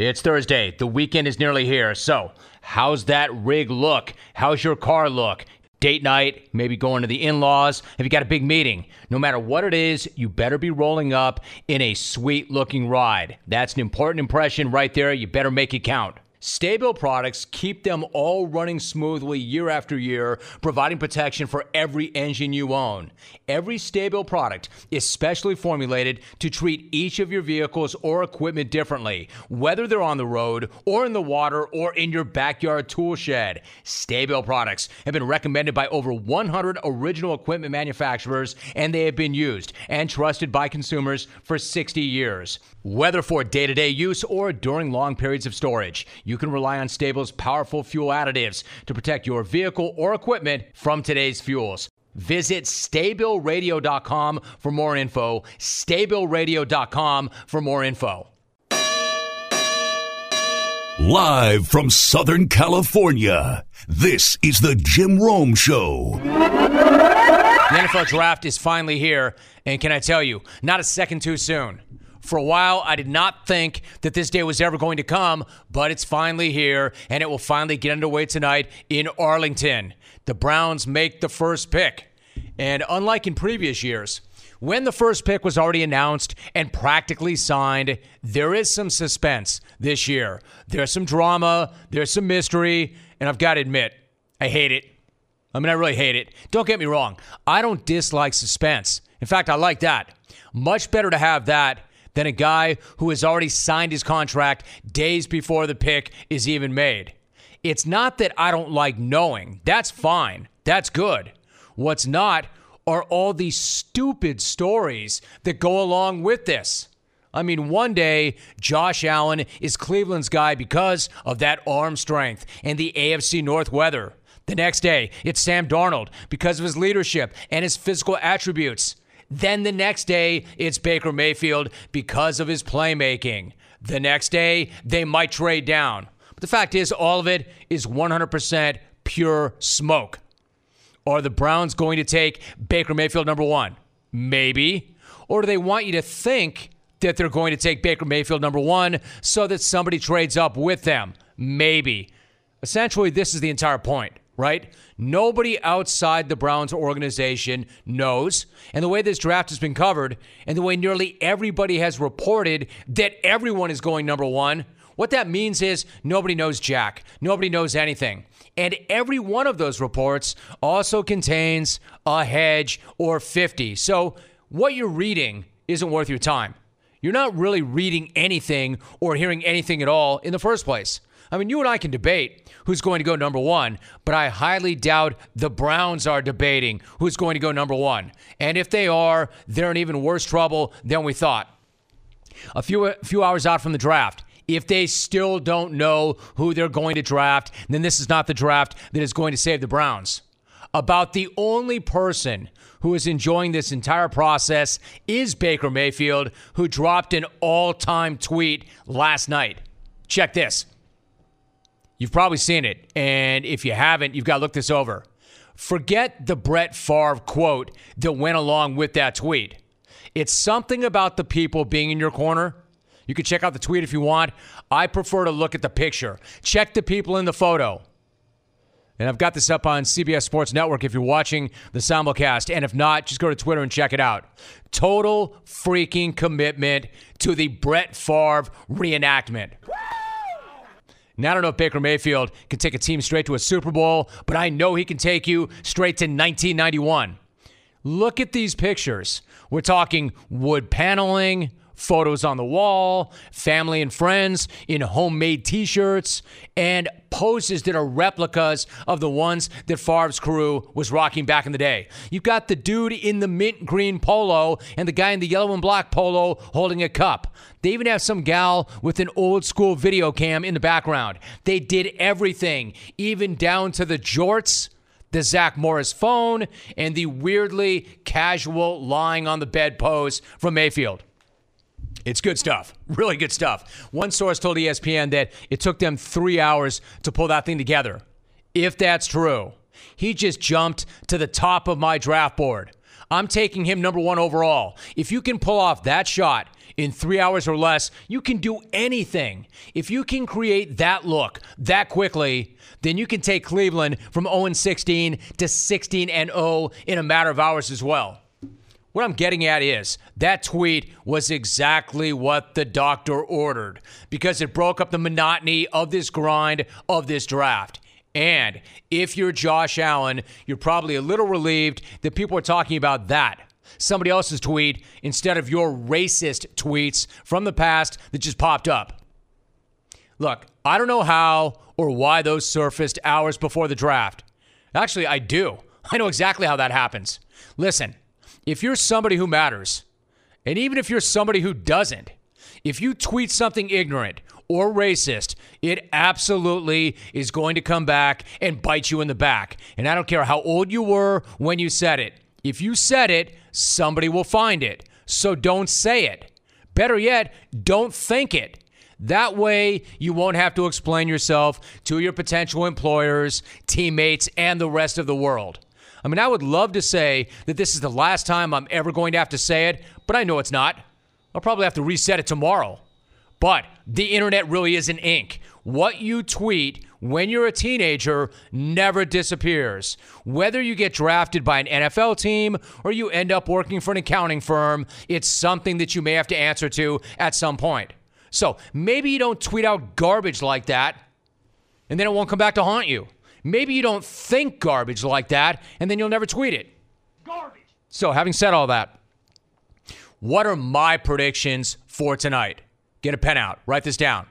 It's Thursday. The weekend is nearly here. So, how's that rig look? How's your car look? Date night, maybe going to the in laws. Have you got a big meeting? No matter what it is, you better be rolling up in a sweet looking ride. That's an important impression right there. You better make it count. Sta-Bil products keep them all running smoothly year after year, providing protection for every engine you own. Every Sta-Bil product is specially formulated to treat each of your vehicles or equipment differently, whether they're on the road or in the water or in your backyard tool shed. Sta-Bil products have been recommended by over 100 original equipment manufacturers and they have been used and trusted by consumers for 60 years. Whether for day to day use or during long periods of storage, you can rely on Sta-Bil's powerful fuel additives to protect your vehicle or equipment from today's fuels. Visit StaBilRadio.com for more info. StaBilRadio.com for more info. Live from Southern California, this is the Jim Rome Show. The NFL draft is finally here, and can I tell you, not a second too soon. For a while, I did not think that this day was ever going to come, but it's finally here, and it will finally get underway tonight in Arlington. The Browns make the first pick. And unlike in previous years, when the first pick was already announced and practically signed, there is some suspense this year. There's some drama, there's some mystery, and I've got to admit, I hate it. I mean, I really hate it. Don't get me wrong, I don't dislike suspense. In fact, I like that. Much better to have that than a guy who has already signed his contract days before the pick is even made. It's not that I don't like knowing, that's fine, that's good. What's not are all these stupid stories that go along with this. I mean, one day, Josh Allen is Cleveland's guy because of that arm strength and the AFC North weather. The next day, it's Sam Darnold because of his leadership and his physical attributes. Then the next day, it's Baker Mayfield because of his playmaking. The next day, they might trade down. But the fact is, all of it is 100% pure smoke. Are the Browns going to take Baker Mayfield number one? Maybe. Or do they want you to think that they're going to take Baker Mayfield number one so that somebody trades up with them? Maybe. Essentially, this is the entire point, right? Nobody outside the Browns organization knows. And the way this draft has been covered, and the way nearly everybody has reported that everyone is going number one, what that means is nobody knows Jack. Nobody knows anything. And every one of those reports also contains a hedge or 50. So what you're reading isn't worth your time. You're not really reading anything or hearing anything at all in the first place. I mean, you and I can debate who's going to go number one, but I highly doubt the Browns are debating who's going to go number one. And if they are, they're in even worse trouble than we thought. A few, a few hours out from the draft, if they still don't know who they're going to draft, then this is not the draft that is going to save the Browns. About the only person who is enjoying this entire process is Baker Mayfield, who dropped an all time tweet last night. Check this. You've probably seen it. And if you haven't, you've got to look this over. Forget the Brett Favre quote that went along with that tweet. It's something about the people being in your corner. You can check out the tweet if you want. I prefer to look at the picture. Check the people in the photo. And I've got this up on CBS Sports Network if you're watching the simulcast. And if not, just go to Twitter and check it out. Total freaking commitment to the Brett Favre reenactment. Now, I don't know if Baker Mayfield can take a team straight to a Super Bowl, but I know he can take you straight to 1991. Look at these pictures. We're talking wood paneling, photos on the wall, family and friends in homemade t shirts, and poses that are replicas of the ones that Favre's crew was rocking back in the day. You've got the dude in the mint green polo and the guy in the yellow and black polo holding a cup. They even have some gal with an old school video cam in the background. They did everything, even down to the jorts the Zach Morris phone, and the weirdly casual lying on the bed pose from Mayfield. It's good stuff. Really good stuff. One source told ESPN that it took them three hours to pull that thing together. If that's true, he just jumped to the top of my draft board. I'm taking him number one overall. If you can pull off that shot in three hours or less, you can do anything. If you can create that look that quickly, then you can take Cleveland from 0 16 to 16 0 in a matter of hours as well. What I'm getting at is that tweet was exactly what the doctor ordered because it broke up the monotony of this grind of this draft. And if you're Josh Allen, you're probably a little relieved that people are talking about that. Somebody else's tweet instead of your racist tweets from the past that just popped up. Look, I don't know how or why those surfaced hours before the draft. Actually, I do. I know exactly how that happens. Listen, if you're somebody who matters, and even if you're somebody who doesn't, if you tweet something ignorant or racist, it absolutely is going to come back and bite you in the back. And I don't care how old you were when you said it. If you said it, somebody will find it. So don't say it. Better yet, don't think it. That way, you won't have to explain yourself to your potential employers, teammates, and the rest of the world. I mean, I would love to say that this is the last time I'm ever going to have to say it, but I know it's not. I'll probably have to reset it tomorrow. But the internet really is an ink. What you tweet when you're a teenager never disappears. Whether you get drafted by an NFL team or you end up working for an accounting firm, it's something that you may have to answer to at some point. So maybe you don't tweet out garbage like that, and then it won't come back to haunt you. Maybe you don't think garbage like that, and then you'll never tweet it. Garbage. So, having said all that, what are my predictions for tonight? Get a pen out, write this down.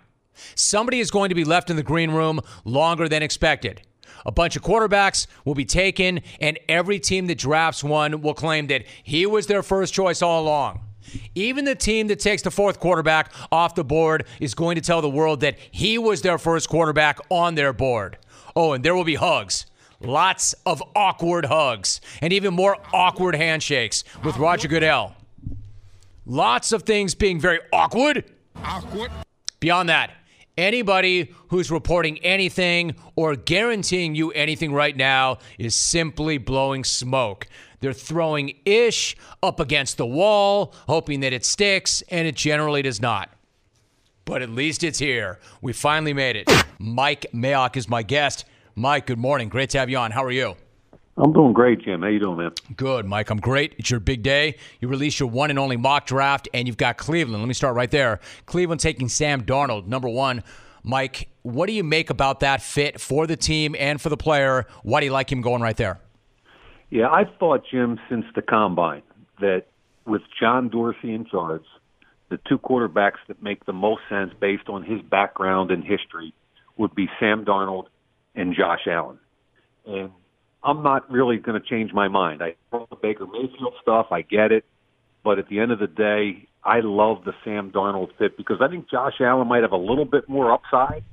Somebody is going to be left in the green room longer than expected. A bunch of quarterbacks will be taken, and every team that drafts one will claim that he was their first choice all along. Even the team that takes the fourth quarterback off the board is going to tell the world that he was their first quarterback on their board. Oh, and there will be hugs. Lots of awkward hugs and even more awkward handshakes with Roger Goodell. Lots of things being very awkward. Awkward. Beyond that, anybody who's reporting anything or guaranteeing you anything right now is simply blowing smoke. They're throwing ish up against the wall, hoping that it sticks, and it generally does not. But at least it's here. We finally made it. Mike Mayock is my guest. Mike, good morning. Great to have you on. How are you? I'm doing great, Jim. How you doing, man? Good, Mike. I'm great. It's your big day. You released your one and only mock draft, and you've got Cleveland. Let me start right there. Cleveland taking Sam Darnold, number one. Mike, what do you make about that fit for the team and for the player? Why do you like him going right there? Yeah, I've thought, Jim, since the combine that with John Dorsey in charge, the two quarterbacks that make the most sense based on his background and history would be Sam Darnold and Josh Allen. And I'm not really going to change my mind. I the Baker Mayfield stuff. I get it. But at the end of the day, I love the Sam Darnold fit because I think Josh Allen might have a little bit more upside.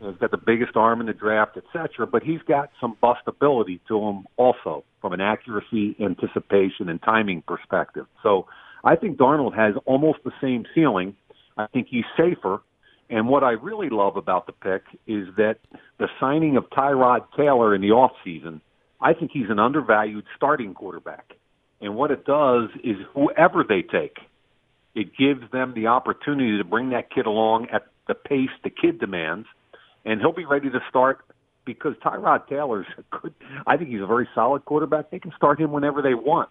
He's got the biggest arm in the draft, et cetera, but he's got some bustability to him also from an accuracy, anticipation, and timing perspective. So I think Darnold has almost the same ceiling. I think he's safer. And what I really love about the pick is that the signing of Tyrod Taylor in the offseason, I think he's an undervalued starting quarterback. And what it does is whoever they take, it gives them the opportunity to bring that kid along at the pace the kid demands, and he'll be ready to start because Tyrod Taylor's a good. I think he's a very solid quarterback. They can start him whenever they want.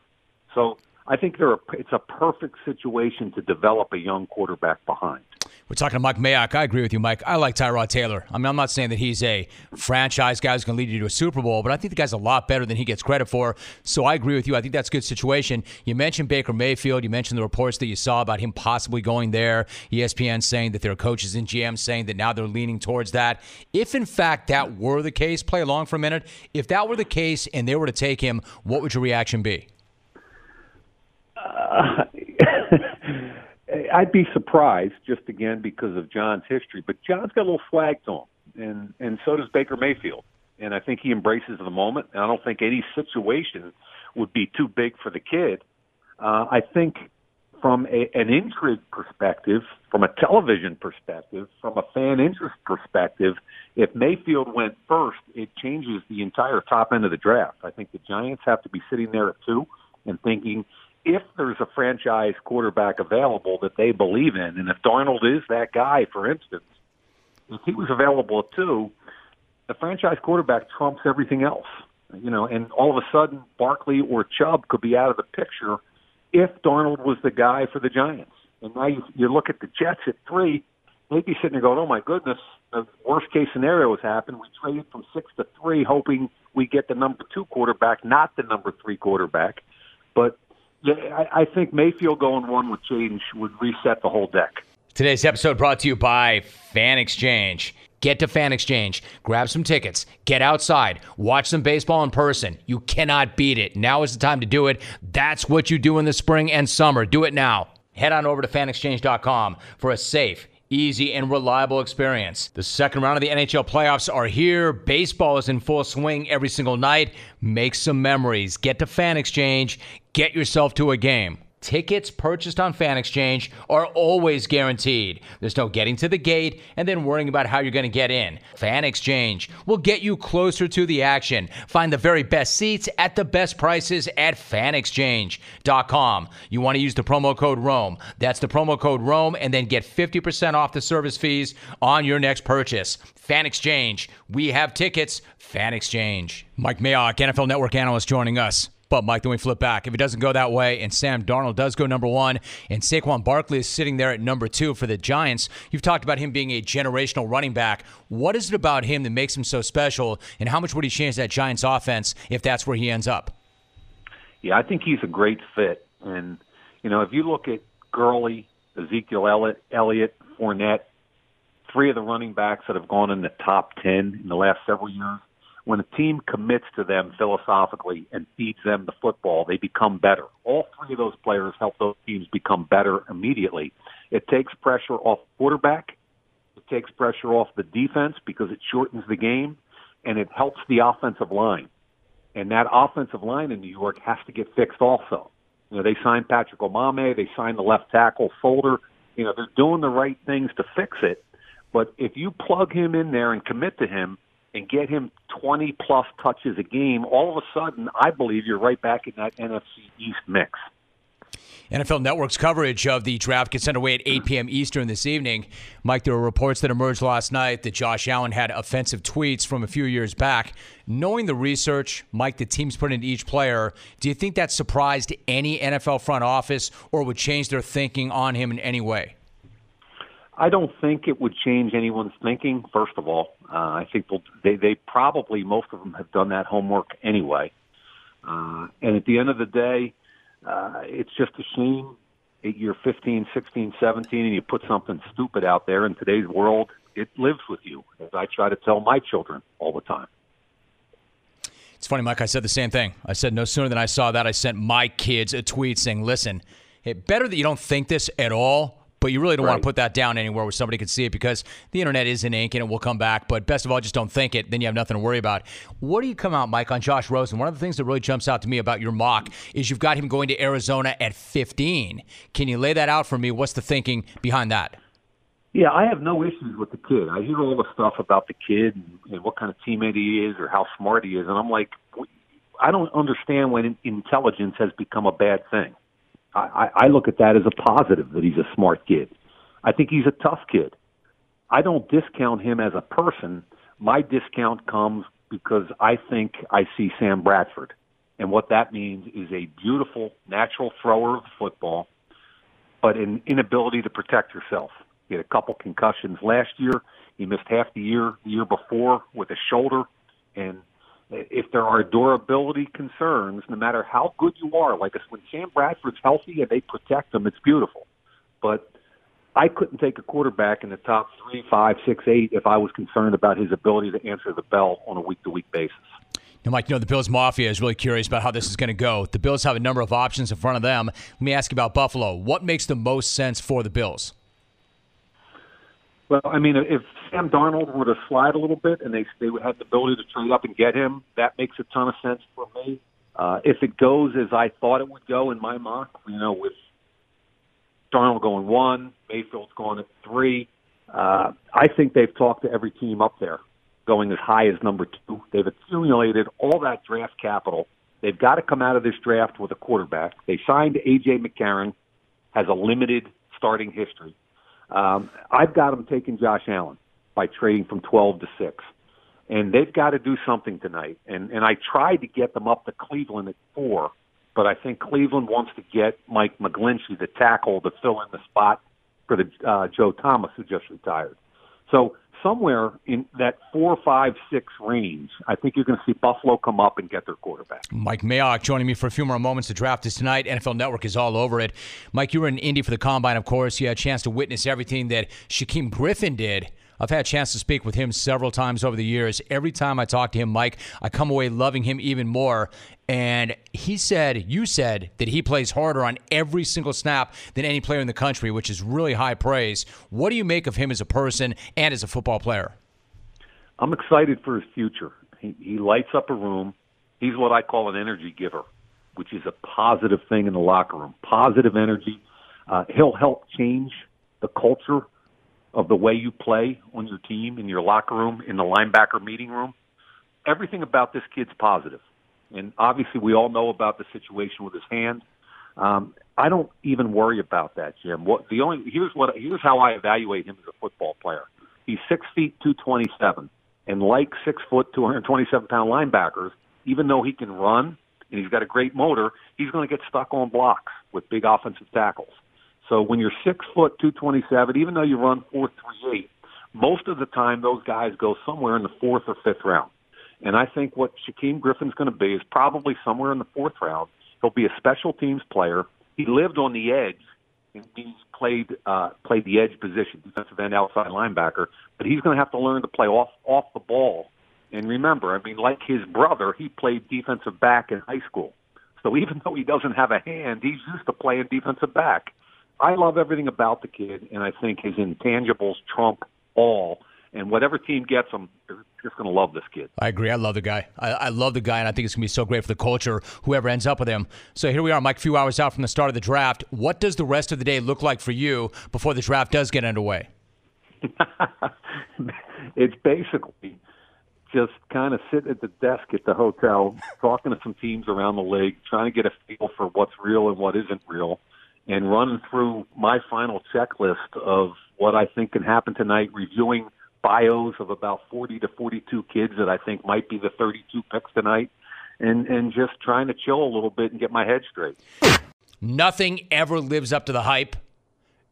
So I think they're a, it's a perfect situation to develop a young quarterback behind. We're talking to Mike Mayock. I agree with you, Mike. I like Tyrod Taylor. I mean, I'm not saying that he's a franchise guy who's going to lead you to a Super Bowl, but I think the guy's a lot better than he gets credit for. So I agree with you. I think that's a good situation. You mentioned Baker Mayfield. You mentioned the reports that you saw about him possibly going there. ESPN saying that there are coaches and GMs saying that now they're leaning towards that. If in fact that were the case, play along for a minute. If that were the case and they were to take him, what would your reaction be? Uh, I'd be surprised just again because of John's history, but John's got a little swag to him, and and so does Baker Mayfield, and I think he embraces the moment. And I don't think any situation would be too big for the kid. Uh, I think from a, an intrigue perspective, from a television perspective, from a fan interest perspective, if Mayfield went first, it changes the entire top end of the draft. I think the Giants have to be sitting there at two and thinking if there's a franchise quarterback available that they believe in, and if Darnold is that guy, for instance, if he was available too, the franchise quarterback trumps everything else. You know, and all of a sudden, Barkley or Chubb could be out of the picture if Darnold was the guy for the Giants. And now you, you look at the Jets at three, they'd be sitting there going, "Oh my goodness, the worst case scenario has happened. We traded from six to three, hoping we get the number two quarterback, not the number three quarterback." But I, I think Mayfield going one would change would reset the whole deck. Today's episode brought to you by Fan Exchange. Get to Fan Exchange, grab some tickets, get outside, watch some baseball in person. You cannot beat it. Now is the time to do it. That's what you do in the spring and summer. Do it now. Head on over to fanexchange.com for a safe, easy, and reliable experience. The second round of the NHL playoffs are here. Baseball is in full swing every single night. Make some memories. Get to Fan Exchange. Get yourself to a game. Tickets purchased on Fan Exchange are always guaranteed. There's no getting to the gate and then worrying about how you're going to get in. Fan Exchange will get you closer to the action. Find the very best seats at the best prices at fanexchange.com. You want to use the promo code ROME. That's the promo code ROME and then get 50% off the service fees on your next purchase. Fan Exchange. We have tickets. Fan Exchange. Mike Mayock, NFL Network analyst, joining us. But Mike, then we flip back. If it doesn't go that way, and Sam Darnold does go number one, and Saquon Barkley is sitting there at number two for the Giants, you've talked about him being a generational running back. What is it about him that makes him so special, and how much would he change that Giants offense if that's where he ends up? Yeah, I think he's a great fit, and you know if you look at Gurley, Ezekiel Elliott, Fournette, three of the running backs that have gone in the top ten in the last several years when a team commits to them philosophically and feeds them the football, they become better. All three of those players help those teams become better immediately. It takes pressure off quarterback. It takes pressure off the defense because it shortens the game, and it helps the offensive line. And that offensive line in New York has to get fixed also. You know, they signed Patrick Omameh, they signed the left tackle Solder. You know, they're doing the right things to fix it. But if you plug him in there and commit to him, and get him 20 plus touches a game, all of a sudden, I believe you're right back in that NFC East mix. NFL Network's coverage of the draft gets underway at 8 p.m. Eastern this evening. Mike, there were reports that emerged last night that Josh Allen had offensive tweets from a few years back. Knowing the research, Mike, the teams put into each player, do you think that surprised any NFL front office or would change their thinking on him in any way? I don't think it would change anyone's thinking. First of all, uh, I think they they probably most of them have done that homework anyway. Uh, and at the end of the day, uh, it's just a shame you're 15, 16, 17, and you put something stupid out there. In today's world, it lives with you, as I try to tell my children all the time. It's funny, Mike. I said the same thing. I said no sooner than I saw that, I sent my kids a tweet saying, "Listen, it better that you don't think this at all." But you really don't right. want to put that down anywhere where somebody can see it because the internet is in ink and it will come back. But best of all, just don't think it. Then you have nothing to worry about. What do you come out, Mike, on Josh Rosen? One of the things that really jumps out to me about your mock is you've got him going to Arizona at 15. Can you lay that out for me? What's the thinking behind that? Yeah, I have no issues with the kid. I hear all the stuff about the kid and, and what kind of teammate he is or how smart he is, and I'm like, I don't understand when intelligence has become a bad thing. I, I look at that as a positive that he's a smart kid. I think he's a tough kid. I don't discount him as a person. My discount comes because I think I see Sam Bradford. And what that means is a beautiful, natural thrower of the football, but an inability to protect yourself. He had a couple concussions last year. He missed half the year, the year before with a shoulder. And if there are durability concerns, no matter how good you are, like when Sam Bradford's healthy and they protect him, it's beautiful. But I couldn't take a quarterback in the top three, five, six, eight if I was concerned about his ability to answer the bell on a week to week basis. Now, Mike, you know, the Bills Mafia is really curious about how this is going to go. The Bills have a number of options in front of them. Let me ask you about Buffalo. What makes the most sense for the Bills? Well, I mean, if Sam Darnold were to slide a little bit and they they would have the ability to trade up and get him, that makes a ton of sense for me. Uh, if it goes as I thought it would go in my mock, you know, with Darnold going one, Mayfield's going at three, uh, I think they've talked to every team up there, going as high as number two. They've accumulated all that draft capital They've got to come out of this draft with a quarterback. They signed A.J. McCarron, has a limited starting history. Um, I've got them taking Josh Allen by trading from 12 to 6. And they've got to do something tonight. And, and I tried to get them up to Cleveland at 4, but I think Cleveland wants to get Mike McGlinchey, the tackle, to fill in the spot for the uh, Joe Thomas who just retired. So somewhere in that four, five, six range, I think you're going to see Buffalo come up and get their quarterback. Mike Mayock joining me for a few more moments. The draft is tonight. NFL Network is all over it. Mike, you were in Indy for the combine, of course. You had a chance to witness everything that Shaquem Griffin did. I've had a chance to speak with him several times over the years. Every time I talk to him, Mike, I come away loving him even more. And he said, you said that he plays harder on every single snap than any player in the country, which is really high praise. What do you make of him as a person and as a football player? I'm excited for his future. He, he lights up a room. He's what I call an energy giver, which is a positive thing in the locker room. Positive energy. Uh, he'll help change the culture of the way you play on your team, in your locker room, in the linebacker meeting room. Everything about this kid's positive. And obviously, we all know about the situation with his hand. Um, I don't even worry about that, Jim. What the only here's what here's how I evaluate him as a football player. He's six feet two twenty seven, and like six foot two hundred twenty seven pound linebackers, even though he can run and he's got a great motor, he's going to get stuck on blocks with big offensive tackles. So when you're six foot two twenty seven, even though you run four three eight, most of the time those guys go somewhere in the fourth or fifth round. And I think what Shaquem Griffin's going to be is probably somewhere in the fourth round. He'll be a special teams player. He lived on the edge. And he's played uh, played the edge position, defensive end, outside linebacker. But he's going to have to learn to play off off the ball. And remember, I mean, like his brother, he played defensive back in high school. So even though he doesn't have a hand, he's used to playing defensive back. I love everything about the kid, and I think his intangibles trump all. And whatever team gets him, they're just going to love this kid. I agree. I love the guy. I, I love the guy, and I think it's going to be so great for the culture, whoever ends up with him. So here we are, Mike, a few hours out from the start of the draft. What does the rest of the day look like for you before the draft does get underway? it's basically just kind of sitting at the desk at the hotel, talking to some teams around the league, trying to get a feel for what's real and what isn't real and running through my final checklist of what I think can happen tonight, reviewing bios of about 40 to 42 kids that I think might be the 32 picks tonight, and, and just trying to chill a little bit and get my head straight. Nothing ever lives up to the hype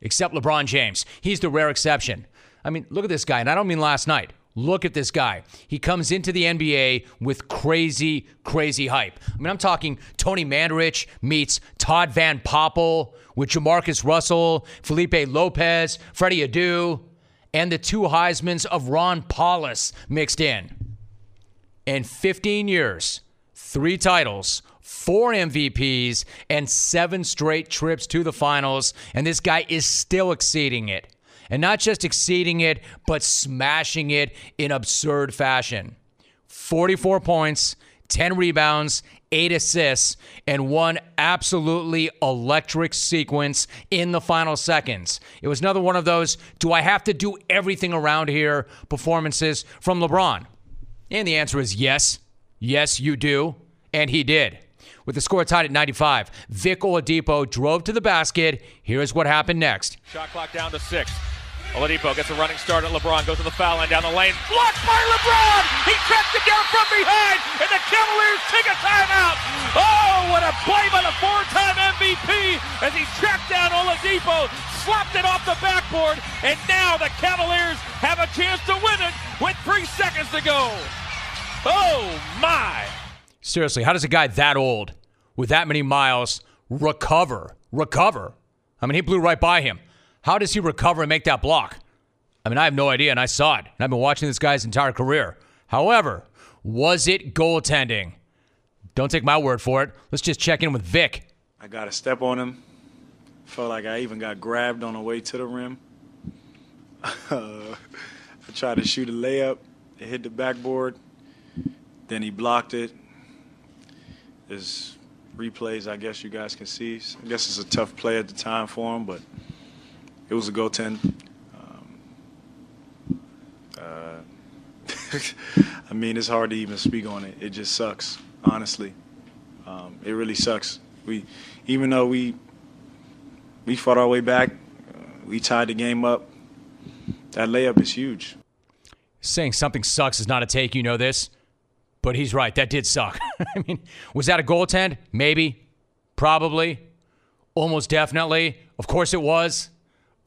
except LeBron James. He's the rare exception. I mean, look at this guy, and I don't mean last night. Look at this guy. He comes into the NBA with crazy, crazy hype. I mean, I'm talking Tony Mandarich meets Todd Van Poppel with Jamarcus Russell, Felipe Lopez, Freddie Adu, and the two Heismans of Ron Powlus mixed in. In 15 years, three titles, four MVPs, and seven straight trips to the finals, and this guy is still exceeding it and not just exceeding it, but smashing it in absurd fashion. 44 points, 10 rebounds, 8 assists, and one absolutely electric sequence in the final seconds. It was another one of those do I have to do everything around here performances from LeBron? And the answer is yes. Yes, you do. And he did. With the score tied at 95, Vic Oladipo drove to the basket. Here's what happened next. Shot clock down to six. Oladipo gets a running start at LeBron, goes to the foul line down the lane, blocked by LeBron! He tracks it down from behind, and the Cavaliers take a timeout! Oh, what a play by the four-time MVP as he tracked down Oladipo, slapped it off the backboard, and now the Cavaliers have a chance to win it with three seconds to go. Oh, my! Seriously, how does a guy that old, with that many miles, recover? Recover? I mean, he blew right by him. How does he recover and make that block? I mean, I have no idea, and I saw it. And I've been watching this guy's entire career. However, was it goaltending? Don't take my word for it. Let's just check in with Vic. I got a step on him. Felt like I even got grabbed on the way to the rim. I tried to shoot a layup. It hit the backboard. Then he blocked it. There's replays, I guess you guys can see. I guess it's a tough play at the time for him, but – it was a goaltend. Um, uh, I mean, it's hard to even speak on it. It just sucks, honestly. Um, it really sucks. We, even though we we fought our way back, uh, we tied the game up. That layup is huge. Saying something sucks is not a take. You know this, but he's right. That did suck. I mean, was that a goaltend? Maybe, probably, almost definitely. Of course it was,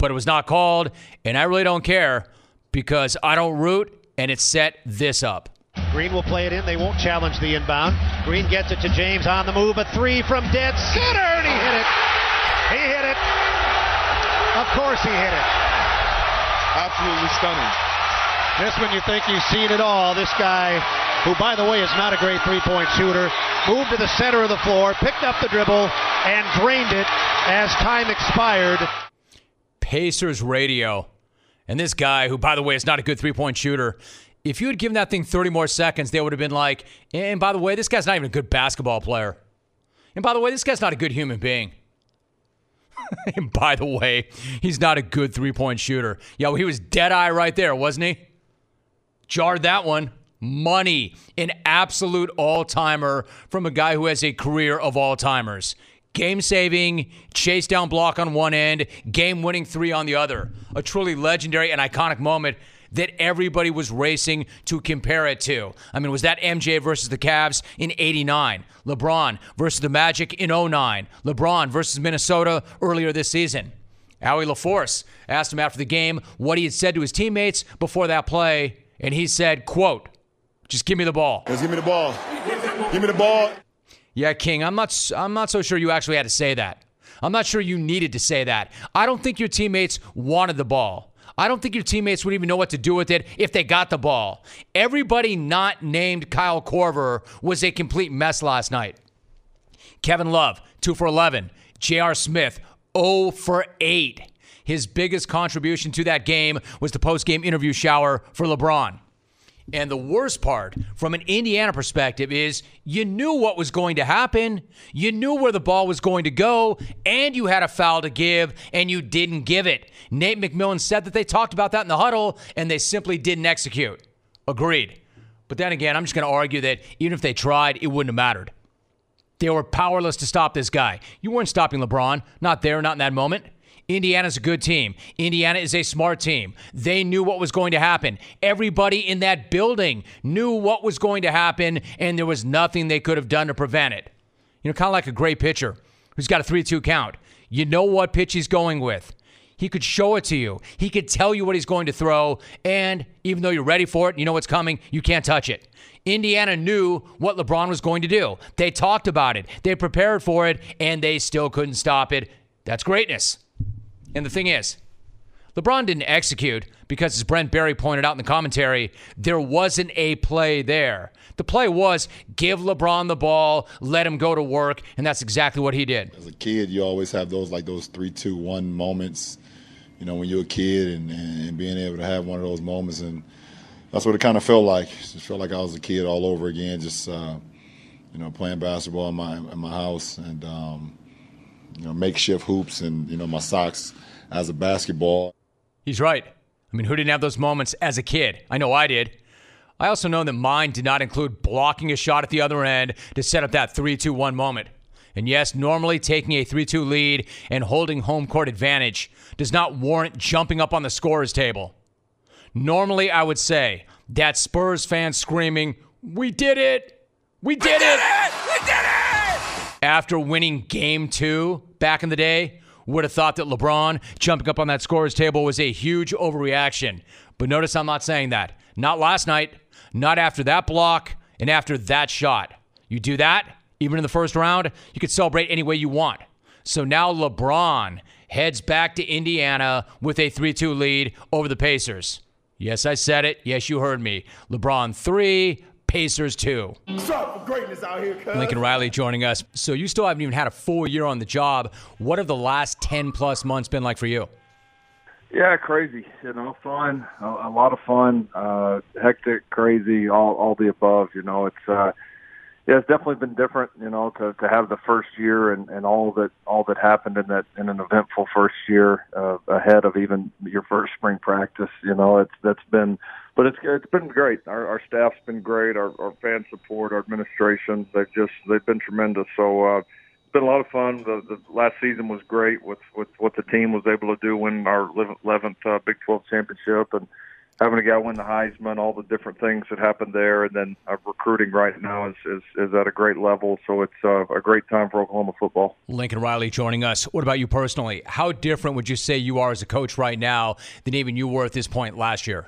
but it was not called, and I really don't care because I don't root, and it set this up. Green will play it in. They won't challenge the inbound. Green gets it to James on the move. A three from dead center, and he hit it. He hit it. Of course he hit it. Absolutely stunning. This one you think you've seen it all. This guy, who by the way is not a great three-point shooter, moved to the center of the floor, picked up the dribble, and drained it as time expired. Pacers radio. And this guy, who by the way is not a good three-point shooter, if you had given that thing 30 more seconds, they would have been like, and by the way, this guy's not even a good basketball player. And by the way, this guy's not a good human being. and by the way, he's not a good three point shooter. Yo, he was dead eye right there, wasn't he? Jarred that one. Money, an absolute all timer from a guy who has a career of all timers. Game saving, chase down block on one end, game winning three on the other. A truly legendary and iconic moment that everybody was racing to compare it to. I mean, was that MJ versus the Cavs in 89? LeBron versus the Magic in 09? LeBron versus Minnesota earlier this season? Allie LaForce asked him after the game what he had said to his teammates before that play, and he said, quote, just give me the ball. Just give me the ball. Give me the ball. Yeah, King, I'm not I'm not so sure you actually had to say that. I'm not sure you needed to say that. I don't think your teammates wanted the ball. I don't think your teammates would even know what to do with it if they got the ball. Everybody not named Kyle Korver was a complete mess last night. Kevin Love, 2 for 11. J.R. Smith, 0 for 8. His biggest contribution to that game was the post-game interview shower for LeBron. And the worst part, from an Indiana perspective, is you knew what was going to happen. You knew where the ball was going to go, and you had a foul to give, and you didn't give it. Nate McMillan said that they talked about that in the huddle, and they simply didn't execute. Agreed. But then again, I'm just going to argue that even if they tried, it wouldn't have mattered. They were powerless to stop this guy. You weren't stopping LeBron. Not there, not in that moment. Indiana's a good team. Indiana is a smart team. They knew what was going to happen. Everybody in that building knew what was going to happen, and there was nothing they could have done to prevent it. You know, kind of like a great pitcher who's got a 3 2 count. You know what pitch he's going with. He could show it to you. He could tell you what he's going to throw, and even though you're ready for it, you know what's coming, you can't touch it. Indiana knew what LeBron was going to do. They talked about it, they prepared for it, and they still couldn't stop it. That's greatness. And the thing is, LeBron didn't execute because, as Brent Barry pointed out in the commentary, there wasn't a play there. The play was give LeBron the ball, let him go to work, and that's exactly what he did. As a kid, you always have those like those three, two, one moments. You know, when you're a kid and, and being able to have one of those moments, and that's what it kind of felt like. It just felt like I was a kid all over again, just uh, you know, playing basketball in my in my house and. Um, you know, makeshift hoops and you know my socks as a basketball. He's right. I mean, who didn't have those moments as a kid? I know I did. I also know that mine did not include blocking a shot at the other end to set up that 3 2 1 moment. And yes, normally taking a 3 2 lead and holding home court advantage does not warrant jumping up on the scorer's table. Normally, I would say that Spurs fan screaming, We did it! We did, we did it! it! We did it! After winning game two back in the day, would have thought that LeBron jumping up on that scorer's table was a huge overreaction. But notice I'm not saying that. Not last night, not after that block, and after that shot. You do that, even in the first round, you could celebrate any way you want. So now LeBron heads back to Indiana with a 3 2 lead over the Pacers. Yes, I said it. Yes, you heard me. LeBron 3, Pacers 2. greatness out here, cuz. Lincoln Riley joining us. So you still haven't even had a full year on the job. What have the last 10 plus months been like for you? Yeah, crazy. You know, fun, a, a lot of fun, uh, hectic, crazy, all all the above. You know, it's uh, yeah, it's definitely been different, you know, to to have the first year and and all that all that happened in that in an eventful first year uh, ahead of even your first spring practice. You know, it's that's been, but it's it's been great. Our our staff's been great. Our our fan support, our administration, they've just they've been tremendous. So. uh it's been a lot of fun. The, the last season was great with, with what the team was able to do win our 11th uh, Big 12 championship and having a guy win the Heisman, all the different things that happened there, and then uh, recruiting right now is, is is at a great level. So it's uh, a great time for Oklahoma football. Lincoln Riley joining us. What about you personally? How different would you say you are as a coach right now than even you were at this point last year?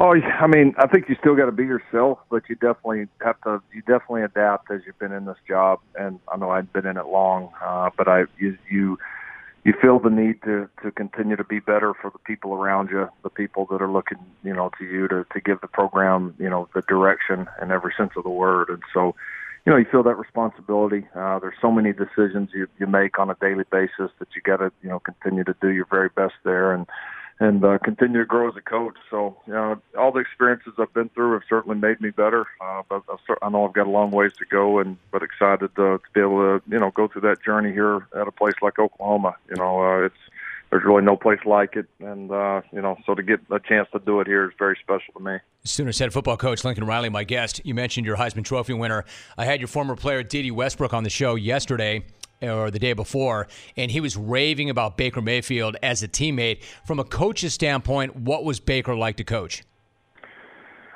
Oh, I mean, I think you still got to be yourself, but you definitely have to. You definitely adapt as you've been in this job, and I know I've been in it long, uh, but I you you you feel the need to to continue to be better for the people around you, the people that are looking, you know, to you to to give the program, you know, the direction in every sense of the word. And so, you know, you feel that responsibility. Uh, there's so many decisions you you make on a daily basis that you got to, you know, continue to do your very best there and and uh, continue to grow as a coach. So, you know, all the experiences I've been through have certainly made me better. Uh, but I know I've got a long ways to go, and but excited to, to be able to, you know, go through that journey here at a place like Oklahoma. You know, uh, it's there's really no place like it, and uh, you know, so to get a chance to do it here is very special to me. Sooners head football coach Lincoln Riley, my guest. You mentioned your Heisman Trophy winner. I had your former player Dede Westbrook on the show yesterday or the day before, and he was raving about Baker Mayfield as a teammate. From a coach's standpoint, what was Baker like to coach?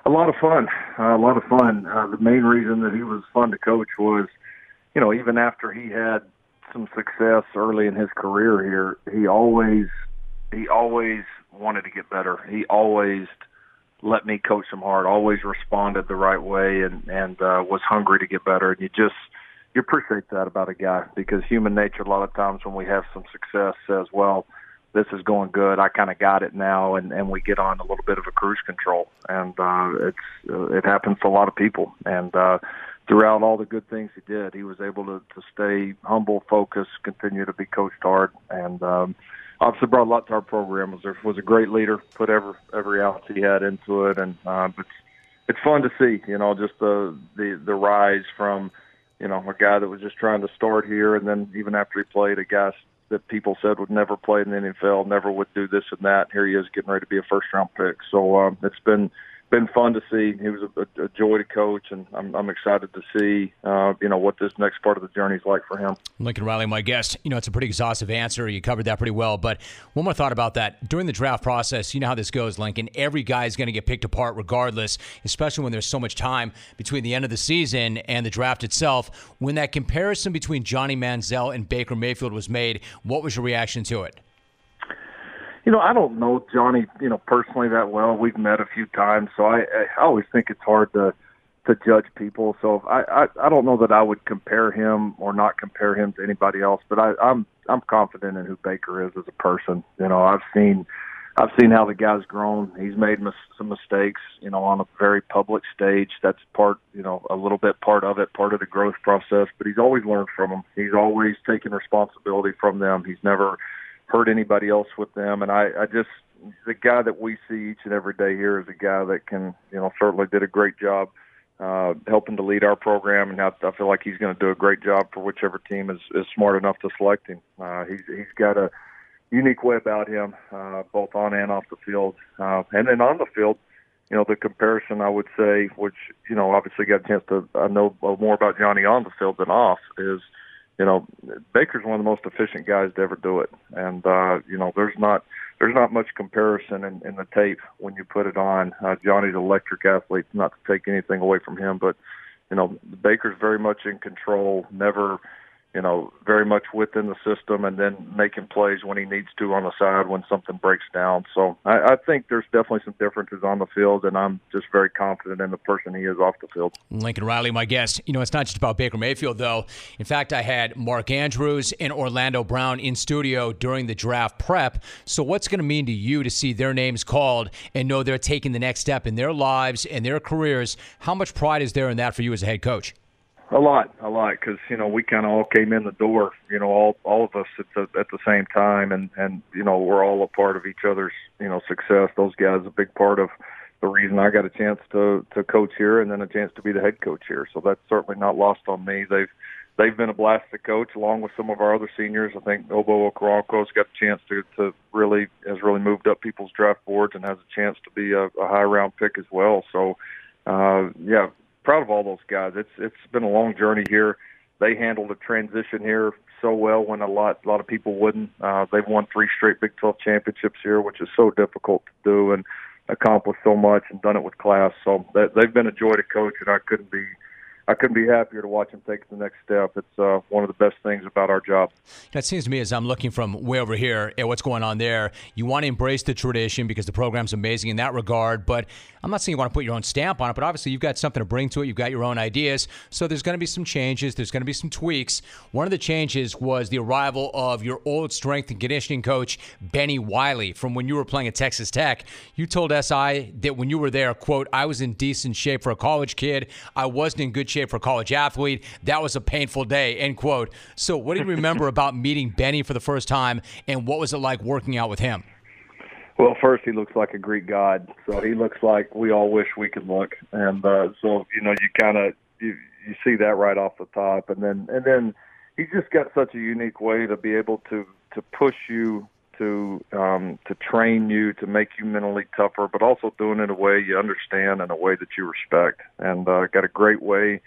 A lot of fun. Uh, a lot of fun. Uh, the main reason that he was fun to coach was, you know, even after he had some success early in his career here, he always he always wanted to get better. He always let me coach him hard. Always responded the right way and and uh, was hungry to get better. And you just you appreciate that about a guy because human nature a lot of times when we have some success says, well, this is going good. I kind of got it now, and and we get on a little bit of a cruise control, and uh, it's uh, it happens to a lot of people. And uh, throughout all the good things he did, he was able to to stay humble, focused, continue to be coached hard, and um, obviously brought a lot to our program. Was was a great leader, put every every ounce he had into it, and uh, it's it's fun to see, you know, just the the the rise from you know, a guy that was just trying to start here, and then even after he played, a guy that people said would never play in the NFL, never would do this and that. Here he is getting ready to be a first round pick. So um, it's been been fun to see. He was a, a joy to coach, and I'm, I'm excited to see, uh, you know, what this next part of the journey is like for him. Lincoln Riley, my guest. You know, it's a pretty exhaustive answer. You covered that pretty well. But one more thought about that. During the draft process, you know how this goes, Lincoln. Every guy is going to get picked apart regardless, especially when there's so much time between the end of the season and the draft itself. When that comparison between Johnny Manziel and Baker Mayfield was made, what was your reaction to it? You know, I don't know Johnny, you know, personally that well. We've met a few times, so I, I always think it's hard to to judge people. So I, I I don't know that I would compare him or not compare him to anybody else, but I, I'm I'm confident in who Baker is as a person. You know, I've seen I've seen how the guy's grown. He's made mis- some mistakes, you know, on a very public stage. That's part, you know, a little bit part of it, part of the growth process. But he's always learned from them. He's always taken responsibility from them. He's never hurt anybody else with them. And I, I just the guy that we see each and every day here is a guy that can, you know, certainly did a great job uh, helping to lead our program, and I, I feel like he's going to do a great job for whichever team is, is smart enough to select him. Uh, he's he's got a unique way about him, uh, both on and off the field, uh, and then on the field. You know, the comparison I would say, which you know, obviously got a chance to I know more about Johnny on the field than off, is you know, Baker's one of the most efficient guys to ever do it, and uh, you know, there's not there's not much comparison in, in the tape when you put it on. Uh, Johnny's electric athlete, not to take anything away from him, but you know, Baker's very much in control, never you know, very much within the system and then making plays when he needs to on the side when something breaks down. So I, I think there's definitely some differences on the field, and I'm just very confident in the person he is off the field. Lincoln Riley, my guest. You know, it's not just about Baker Mayfield, though. In fact, I had Mark Andrews and Orlando Brown in studio during the draft prep. So what's going to mean to you to see their names called and know they're taking the next step in their lives and their careers? How much pride is there in that for you as a head coach? A lot, a lot, because you know we kind of all came in the door, you know, all all of us at the at the same time, and and you know we're all a part of each other's you know success. Those guys a big part of the reason I got a chance to to coach here and then a chance to be the head coach here. So that's certainly not lost on me. They've they've been a blast to coach along with some of our other seniors. I think Ogbo Okoronkwo's got a chance to to really has really moved up people's draft boards and has a chance to be a, a high round pick as well. So uh yeah, proud of all those guys. It's it's been a long journey here. They handled the transition here so well when a lot a lot of people wouldn't. Uh, they've won three straight Big 12 championships here, which is so difficult to do and accomplished so much and done it with class. So they've been a joy to coach, and I couldn't be I couldn't be happier to watch him take the next step. It's uh, one of the best things about our job. It seems to me as I'm looking from way over here at what's going on there, you want to embrace the tradition because the program's amazing in that regard. But I'm not saying you want to put your own stamp on it, but obviously you've got something to bring to it. You've got your own ideas. So there's going to be some changes. There's going to be some tweaks. One of the changes was the arrival of your old strength and conditioning coach, Bennie Wylie, from when you were playing at Texas Tech. You told SI that when you were there, quote, I was in decent shape for a college kid. I wasn't in good shape for a college athlete. That was a painful day, end quote. So, what do you remember about meeting Bennie for the first time, and what was it like working out with him? Well, first he looks like a Greek god, so he looks like we all wish we could look, and uh, so you know you kind of you you see that right off the top, and then and then he's just got such a unique way to be able to to push you to um, to train you to make you mentally tougher, but also doing it in a way you understand and a way that you respect, and uh, got a great way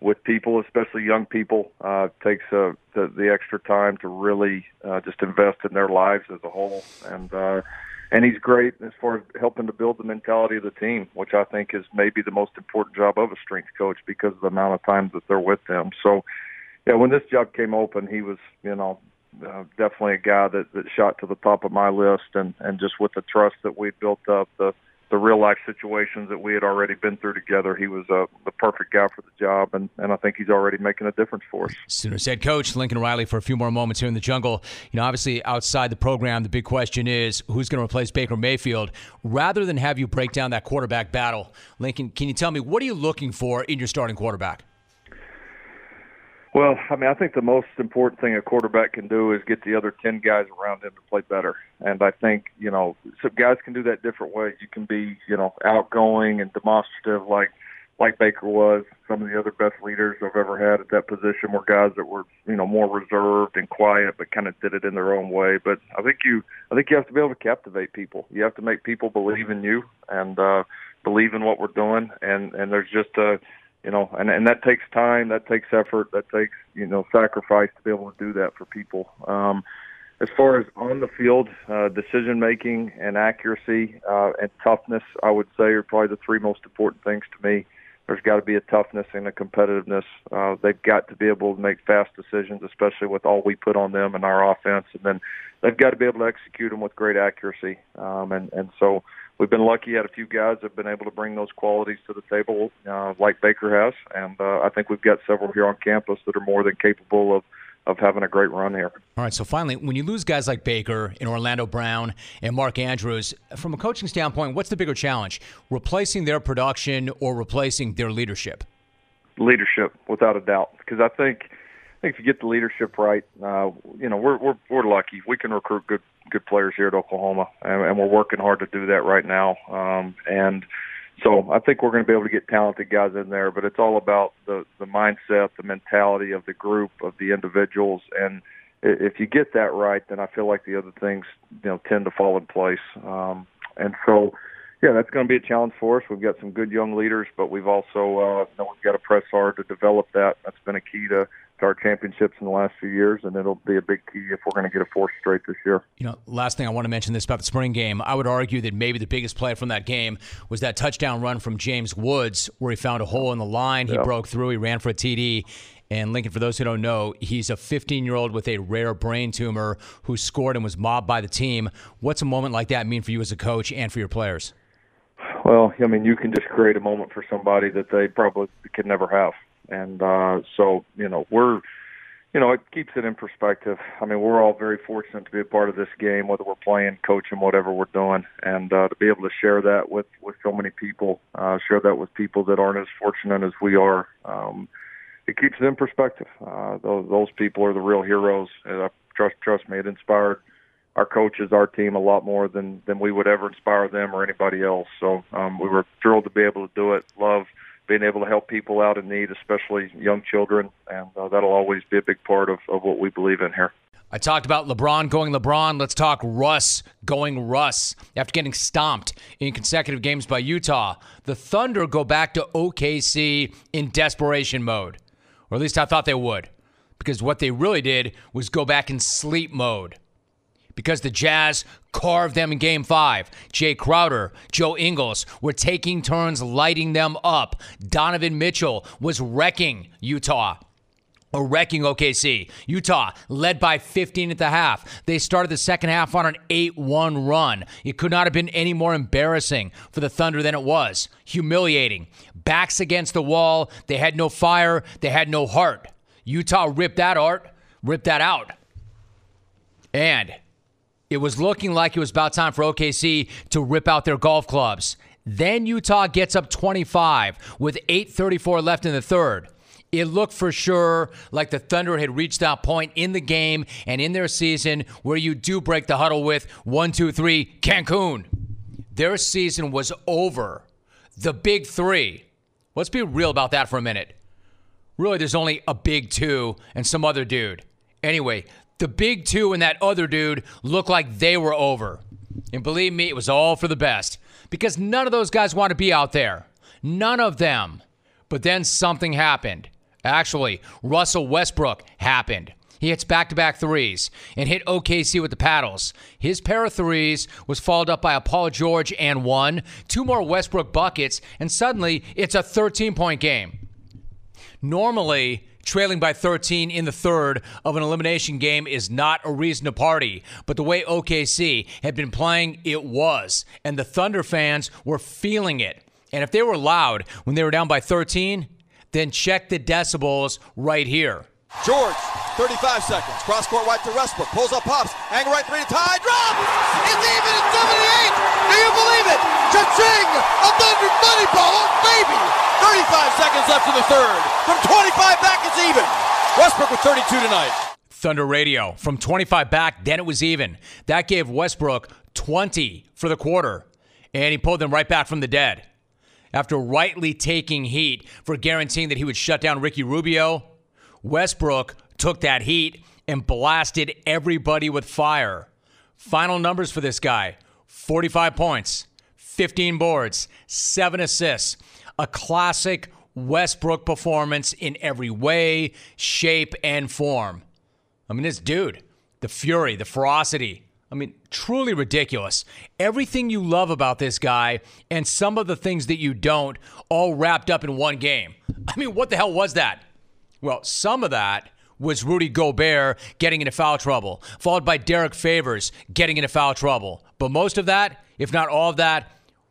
with people, especially young people. Uh, takes uh, the, the extra time to really uh, just invest in their lives as a whole, and uh, and he's great as far as helping to build the mentality of the team, which I think is maybe the most important job of a strength coach because of the amount of times that they're with them. So, yeah, when this job came open, he was you know uh, definitely a guy that that shot to the top of my list, and and just with the trust that we built up, the the real life situations that we had already been through together. He was uh, the perfect guy for the job, and, and I think he's already making a difference for us. Sooners head coach Lincoln Riley for a few more moments here in the jungle. You know, obviously outside the program, the big question is who's going to replace Baker Mayfield. Rather than have you break down that quarterback battle, Lincoln, can you tell me what are you looking for in your starting quarterback? Well, I mean, I think the most important thing a quarterback can do is get the other 10 guys around him to play better. And I think, you know, some guys can do that different ways. You can be, you know, outgoing and demonstrative like like Baker was. Some of the other best leaders I've ever had at that position were guys that were, you know, more reserved and quiet, but kind of did it in their own way. But I think you, I think you have to be able to captivate people. You have to make people believe in you and uh, believe in what we're doing. And and there's just a you know, and and that takes time, that takes effort, that takes you know sacrifice to be able to do that for people. Um, as far as on the field, uh, decision making and accuracy uh, and toughness, I would say are probably the three most important things to me. There's got to be a toughness and a competitiveness. Uh, they've got to be able to make fast decisions, especially with all we put on them in our offense, and then they've got to be able to execute them with great accuracy. Um, and and so we've been lucky. Had a few guys have been able to bring those qualities to the table, uh, like Baker has, and uh, I think we've got several here on campus that are more than capable of of having a great run here. All right. So finally, when you lose guys like Baker and Orlando Brown and Mark Andrews, from a coaching standpoint, what's the bigger challenge? Replacing their production or replacing their leadership? Leadership, without a doubt. Because I think, I think if you get the leadership right, uh, you know, we're we're we're lucky. We can recruit good good players here at Oklahoma, and, and we're working hard to do that right now. Um, and so I think we're going to be able to get talented guys in there, but it's all about the the mindset, the mentality of the group, of the individuals, and if you get that right, then I feel like the other things you know tend to fall in place. Um, and so, yeah, that's going to be a challenge for us. We've got some good young leaders, but we've also uh, you know, we've got to press hard to develop that. That's been a key to to our championships in the last few years, and it'll be a big key if we're going to get a fourth straight this year. You know, last thing I want to mention this about the spring game. I would argue that maybe the biggest play from that game was that touchdown run from James Woods, where he found a hole in the line. He yeah. broke through. He ran for a TD. And Lincoln, for those who don't know, he's a 15 year old with a rare brain tumor who scored and was mobbed by the team. What's a moment like that mean for you as a coach and for your players? Well, I mean, you can just create a moment for somebody that they probably could never have. And uh, so, you know, we're, you know, it keeps it in perspective. I mean, we're all very fortunate to be a part of this game, whether we're playing, coaching, whatever we're doing, and uh, to be able to share that with with so many people, uh, share that with people that aren't as fortunate as we are. Um, it keeps it in perspective. Uh, those those people are the real heroes. Uh, trust trust me, it inspired our coaches, our team, a lot more than than we would ever inspire them or anybody else. So um, we were thrilled to be able to do it. Love being able to help people out in need, especially young children, and uh, that'll always be a big part of, of what we believe in here. I talked about LeBron going LeBron. Let's talk Russ going Russ. After getting stomped in consecutive games by Utah, the Thunder go back to OKC in desperation mode. Or at least I thought they would. Because what they really did was go back in sleep mode. Because the Jazz carved them in game five. Jae Crowder, Joe Ingles were taking turns lighting them up. Donovan Mitchell was wrecking Utah or wrecking OKC. Utah led by 15 at the half. They started the second half on an 8 1 run. It could not have been any more embarrassing for the Thunder than it was. Humiliating. Backs against the wall. They had no fire. They had no heart. Utah ripped that art, ripped that out. And it was looking like it was about time for OKC to rip out their golf clubs. Then Utah gets up 25 with 8.34 left in the third. It looked for sure like the Thunder had reached that point in the game and in their season where you do break the huddle with one, two, three, Cancun. Their season was over. The big three. Let's be real about that for a minute. Really, there's only a big two and some other dude. Anyway, the big two and that other dude looked like they were over. And believe me, it was all for the best because none of those guys want to be out there. None of them. But then something happened. Actually, Russell Westbrook happened. He hits back to back threes and hit OKC with the paddles. His pair of threes was followed up by a Paul George and one, two more Westbrook buckets, and suddenly it's a 13 point game. Normally, trailing by 13 in the third of an elimination game is not a reason to party, but the way OKC had been playing, it was. And the Thunder fans were feeling it. And if they were loud when they were down by 13, then check the decibels right here. George, 35 seconds. Cross court right to Westbrook. Pulls up, pops. Angle right three to tie. Drop! It's even at 78! Do you believe it? Cha-ching! A Thunder money ball, oh, baby! 35 seconds left in the third. From 25 back, it's even. Westbrook with 32 tonight. Thunder Radio. From 25 back, then it was even. That gave Westbrook 20 for the quarter, and he pulled them right back from the dead. After rightly taking heat for guaranteeing that he would shut down Ricky Rubio, Westbrook took that heat and blasted everybody with fire. Final numbers for this guy 45 points, 15 boards, 7 assists. A classic Westbrook performance in every way, shape, and form. I mean, this dude, the fury, the ferocity. I mean, truly ridiculous. Everything you love about this guy and some of the things that you don't, all wrapped up in one game. I mean, what the hell was that? Well, some of that was Rudy Gobert getting into foul trouble, followed by Derrick Favors getting into foul trouble. But most of that, if not all of that,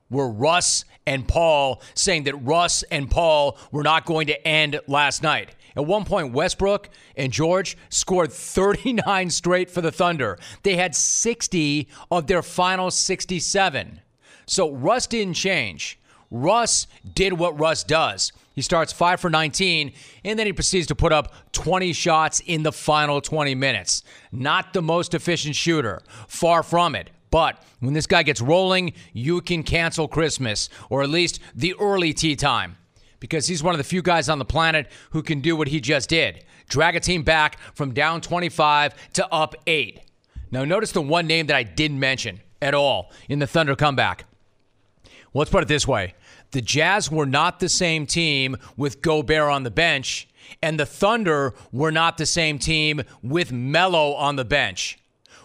were Russ and Paul saying that Russ and Paul were not going to end last night. At one point, Westbrook and George scored 39 straight for the Thunder. They had 60 of their final 67. So Russ didn't change. Russ did what Russ does. He starts 5 for 19, and then he proceeds to put up 20 shots in the final 20 minutes. Not the most efficient shooter, far from it. But when this guy gets rolling, you can cancel Christmas, or at least the early tee time, because he's one of the few guys on the planet who can do what he just did drag a team back from down 25 to up 8. Now, notice the one name that I didn't mention at all in the Thunder comeback. Well, let's put it this way the Jazz were not the same team with Gobert on the bench, and the Thunder were not the same team with Melo on the bench.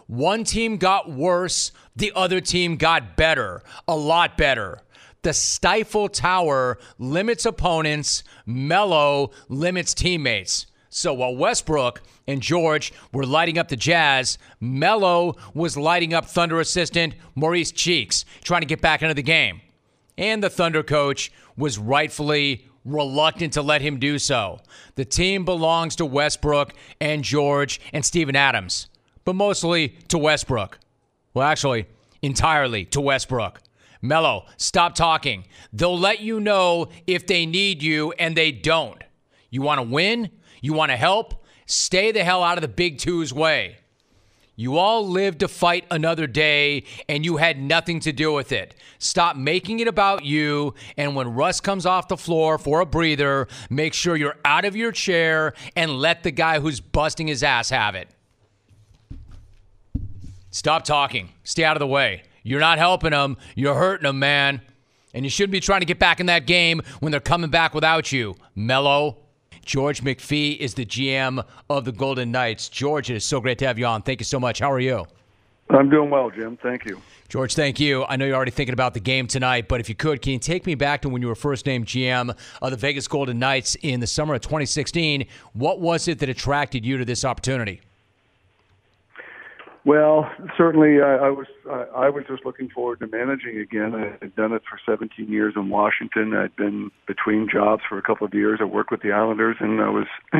One team got worse, the other team got better, a lot better. The Stifle Tower limits opponents, Melo limits teammates. So while Westbrook and George were lighting up the Jazz, Melo was lighting up Thunder assistant Maurice Cheeks, trying to get back into the game. And the Thunder coach was rightfully reluctant to let him do so. The team belongs to Westbrook and George and Steven Adams, but mostly to Westbrook. Well, actually, entirely to Westbrook. Melo, stop talking. They'll let you know if they need you, and they don't. You want to win? You want to help? Stay the hell out of the Big Two's way. You all lived to fight another day, and you had nothing to do with it. Stop making it about you. And when Russ comes off the floor for a breather, make sure you're out of your chair and let the guy who's busting his ass have it. Stop talking. Stay out of the way. You're not helping them. You're hurting them, man. And you shouldn't be trying to get back in that game when they're coming back without you. Melo. George McPhee is the GM of the Golden Knights. George, it is so great to have you on. Thank you so much. How are you? I'm doing well, Jim. Thank you. George, thank you. I know you're already thinking about the game tonight, but if you could, can you take me back to when you were first named GM of the Vegas Golden Knights in the summer of 2016? What was it that attracted you to this opportunity? Well, certainly, I, I was I, I was just looking forward to managing again. I had done it for 17 years in Washington. I'd been between jobs for a couple of years. I worked with the Islanders, and I was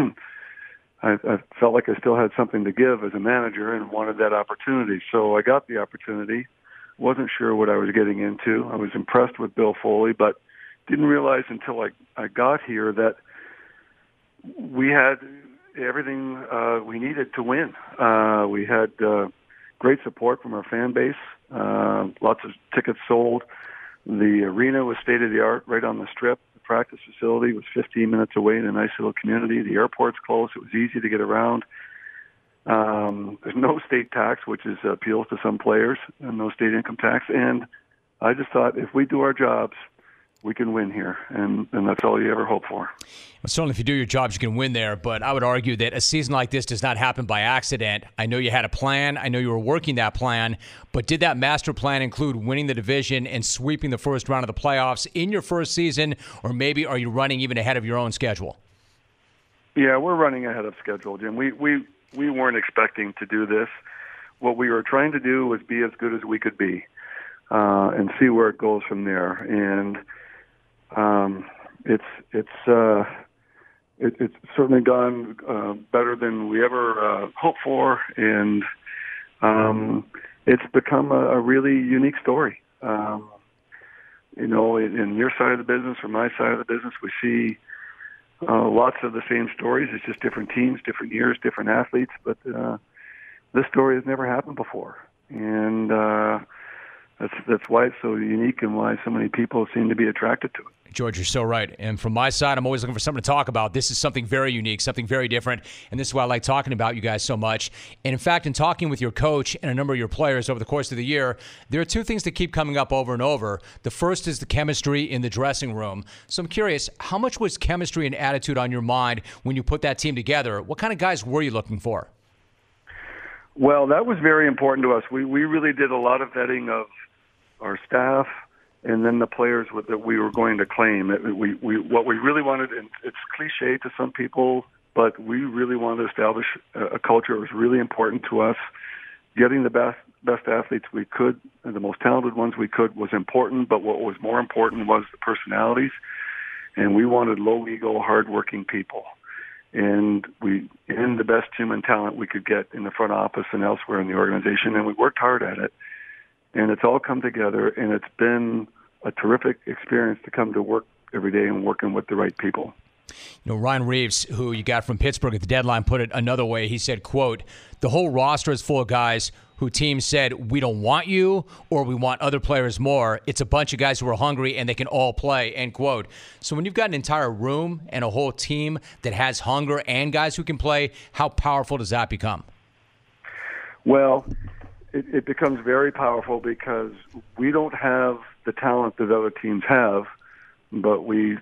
I, I felt like I still had something to give as a manager, and wanted that opportunity. So I got the opportunity. wasn't sure what I was getting into. I was impressed with Bill Foley, but didn't realize until I I got here that we had everything uh, we needed to win. Uh, we had uh, great support from our fan base. Uh, lots of tickets sold. The arena was state of the art, right on the strip. The practice facility was 15 minutes away in a nice little community. The airport's close. It was easy to get around. Um, there's no state tax, which is appeals to some players, and no state income tax. And I just thought if we do our jobs, we can win here, and, and that's all you ever hope for. Well, certainly, if you do your jobs, you can win there. But I would argue that a season like this does not happen by accident. I know you had a plan. I know you were working that plan. But did that master plan include winning the division and sweeping the first round of the playoffs in your first season, or maybe are you running even ahead of your own schedule? Yeah, we're running ahead of schedule, Jim. We we we weren't expecting to do this. What we were trying to do was be as good as we could be, uh, and see where it goes from there. And um, it's it's uh, it, it's certainly gone uh, better than we ever uh, hoped for, and um, it's become a, a really unique story. Um, you know, in, in your side of the business or my side of the business, we see uh, lots of the same stories. It's just different teams, different years, different athletes, but uh, this story has never happened before, and uh, that's that's why it's so unique and why so many people seem to be attracted to it. George, you're so right. And from my side, I'm always looking for something to talk about. This is something very unique, something very different. And this is why I like talking about you guys so much. And in fact, in talking with your coach and a number of your players over the course of the year, there are two things that keep coming up over and over. The first is the chemistry in the dressing room. So I'm curious, how much was chemistry and attitude on your mind when you put that team together? What kind of guys were you looking for? Well, that was very important to us. We we really did a lot of vetting of our staff, and then the players that we were going to claim. We, we, what we really wanted, and it's cliche to some people, but we really wanted to establish a culture that was really important to us. Getting the best best athletes we could, and the most talented ones we could, was important. But what was more important was the personalities, and we wanted low ego, hardworking people. And we in the best human talent we could get in the front office and elsewhere in the organization, and we worked hard at it and it's all come together, and it's been a terrific experience to come to work every day and working with the right people. You know, Ryan Reaves, who you got from Pittsburgh at the deadline, put it another way. He said, quote, the whole roster is full of guys who teams said, we don't want you or we want other players more. It's a bunch of guys who are hungry and they can all play, end quote. So when you've got an entire room and a whole team that has hunger and guys who can play, how powerful does that become? Well, it, it becomes very powerful because we don't have the talent that other teams have, but we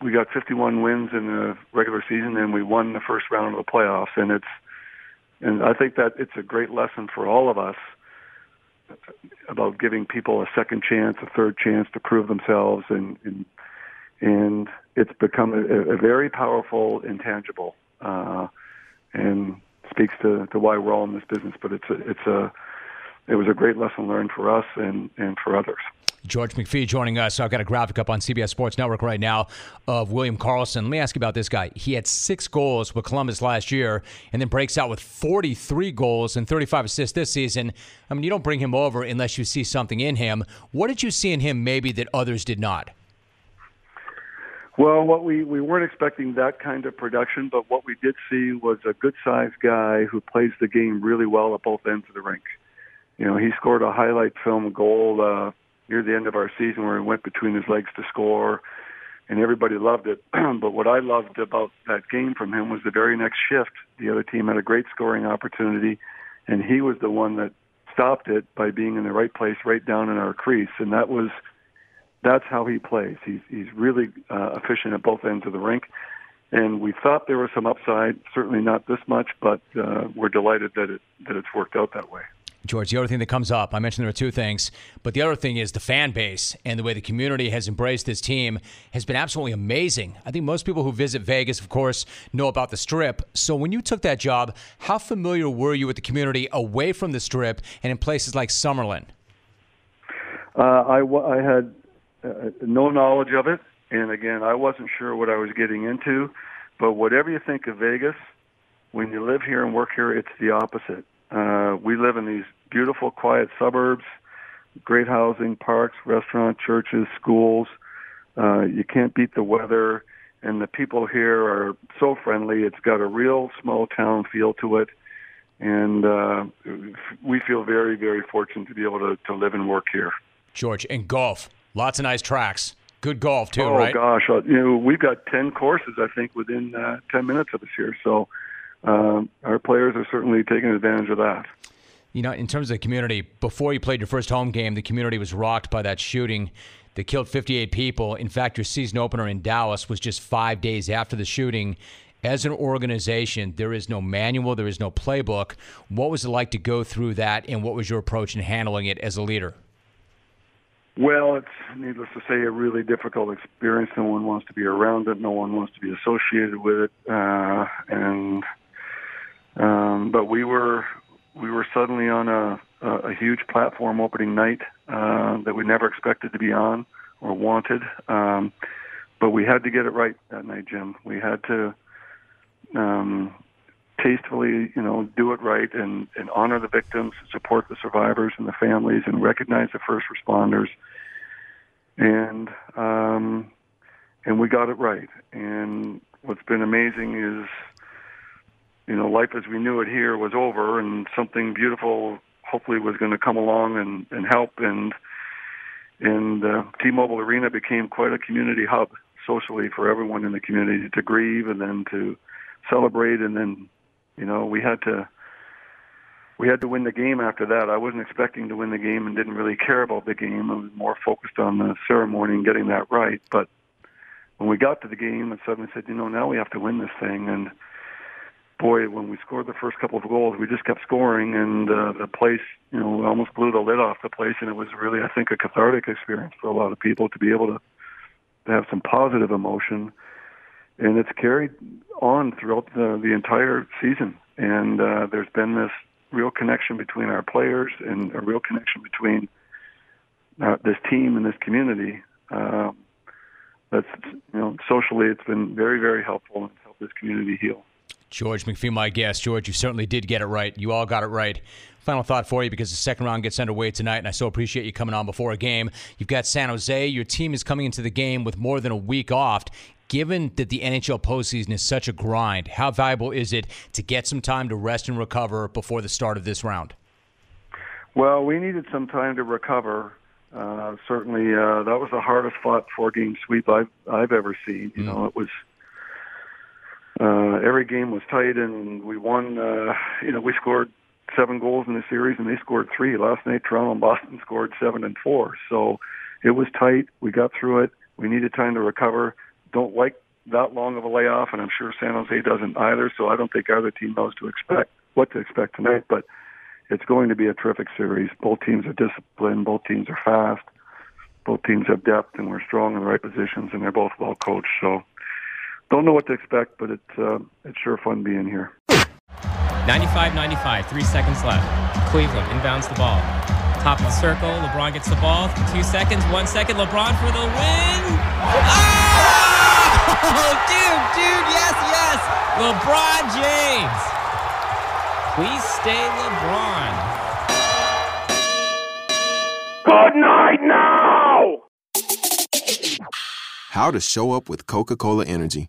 we got 51 wins in the regular season and we won the first round of the playoffs, and it's and I think that it's a great lesson for all of us about giving people a second chance, a third chance to prove themselves, and and, and it's become a, a very powerful intangible, uh, and speaks to, to why we're all in this business. But it's a, it's a it was a great lesson learned for us and, and for others. George McPhee joining us. I've got a graphic up on CBS Sports Network right now of William Karlsson. Let me ask you about this guy. He had six goals with Columbus last year and then breaks out with 43 goals and 35 assists this season. I mean, you don't bring him over unless you see something in him. What did you see in him maybe that others did not? Well, what we we weren't expecting that kind of production, but what we did see was a good-sized guy who plays the game really well at both ends of the rink. You know, he scored a highlight film goal uh, near the end of our season where he went between his legs to score, and everybody loved it. but what I loved about that game from him was the very next shift, the other team had a great scoring opportunity, and he was the one that stopped it by being in the right place, right down in our crease, and that was that's how he plays. He's he's really uh, efficient at both ends of the rink, and we thought there was some upside. Certainly not this much, but uh, we're delighted that it that it's worked out that way. George, the other thing that comes up, I mentioned there are two things, but the other thing is the fan base and the way the community has embraced this team has been absolutely amazing. I think most people who visit Vegas, of course, know about the Strip. So when you took that job, how familiar were you with the community away from the Strip and in places like Summerlin? Uh, I, I had uh, no knowledge of it, and again, I wasn't sure what I was getting into. But whatever you think of Vegas, when you live here and work here, it's the opposite. Uh, we live in these beautiful, quiet suburbs, great housing, parks, restaurants, churches, schools. Uh, you can't beat the weather, and the people here are so friendly. It's got a real small town feel to it, and uh, we feel very, very fortunate to be able to, to live and work here. George, and golf, lots of nice tracks. Good golf too, oh, right? gosh, uh, you know we've got ten courses I think within uh, ten minutes of us here, so um, our players are certainly taking advantage of that. You know, in terms of the community, before you played your first home game, the community was rocked by that shooting that killed 58 people. In fact, your season opener in Dallas was just five days after the shooting. As an organization, there is no manual, there is no playbook. What was it like to go through that, and what was your approach in handling it as a leader? Well, it's needless to say a really difficult experience. No one wants to be around it. No one wants to be associated with it. Uh, and um, but we were we were suddenly on a, a, a huge platform opening night uh, that we never expected to be on or wanted. Um, but we had to get it right that night, Jim. We had to um, tastefully, you know, do it right and, and honor the victims, support the survivors and the families, and recognize the first responders. And um, and we got it right. And what's been amazing is you know, life as we knew it here was over, and something beautiful hopefully was going to come along and and help. And and uh, T-Mobile Arena became quite a community hub socially for everyone in the community to grieve and then to celebrate, and then you know we had to we had to win the game after that. I wasn't expecting to win the game and didn't really care about the game. I was more focused on the ceremony and getting that right. But when we got to the game and suddenly said, you know, now we have to win this thing and boy, when we scored the first couple of goals, we just kept scoring, and uh, the place, you know, almost blew the lid off the place, and it was really, I think, a cathartic experience for a lot of people to be able to, to have some positive emotion, and it's carried on throughout the, the entire season. And uh, there's been this real connection between our players and a real connection between uh, this team and this community. Uh, that's you know socially, it's been very, very helpful and helped this community heal. George McPhee, my guest. George, you certainly did get it right. You all got it right. Final thought for you because the second round gets underway tonight, and I so appreciate you coming on before a game. You've got San Jose. Your team is coming into the game with more than a week off. Given that the NHL postseason is such a grind, how valuable is it to get some time to rest and recover before the start of this round? Well, we needed some time to recover. Uh, certainly, uh, that was the hardest fought four game sweep I've I've ever seen. You mm. know, it was uh, every game was tight, and we won. Uh, you know, we scored seven goals in the series, and they scored three. Last night, Toronto and Boston scored seven and four. So it was tight. We got through it. We needed time to recover. Don't like that long of a layoff, and I'm sure San Jose doesn't either. So I don't think either team knows to expect what to expect tonight. But it's going to be a terrific series. Both teams are disciplined. Both teams are fast. Both teams have depth, and we're strong in the right positions, and they're both well coached. So don't know what to expect, but it's uh, it's sure fun being here. 95-95, three seconds left. Cleveland inbounds the ball. Top of the circle, LeBron gets the ball. Two seconds, one second. LeBron for the win. Oh, dude, dude, yes, yes. LeBron James. Please stay LeBron. Good night now. how to show up with Coca Cola Energy.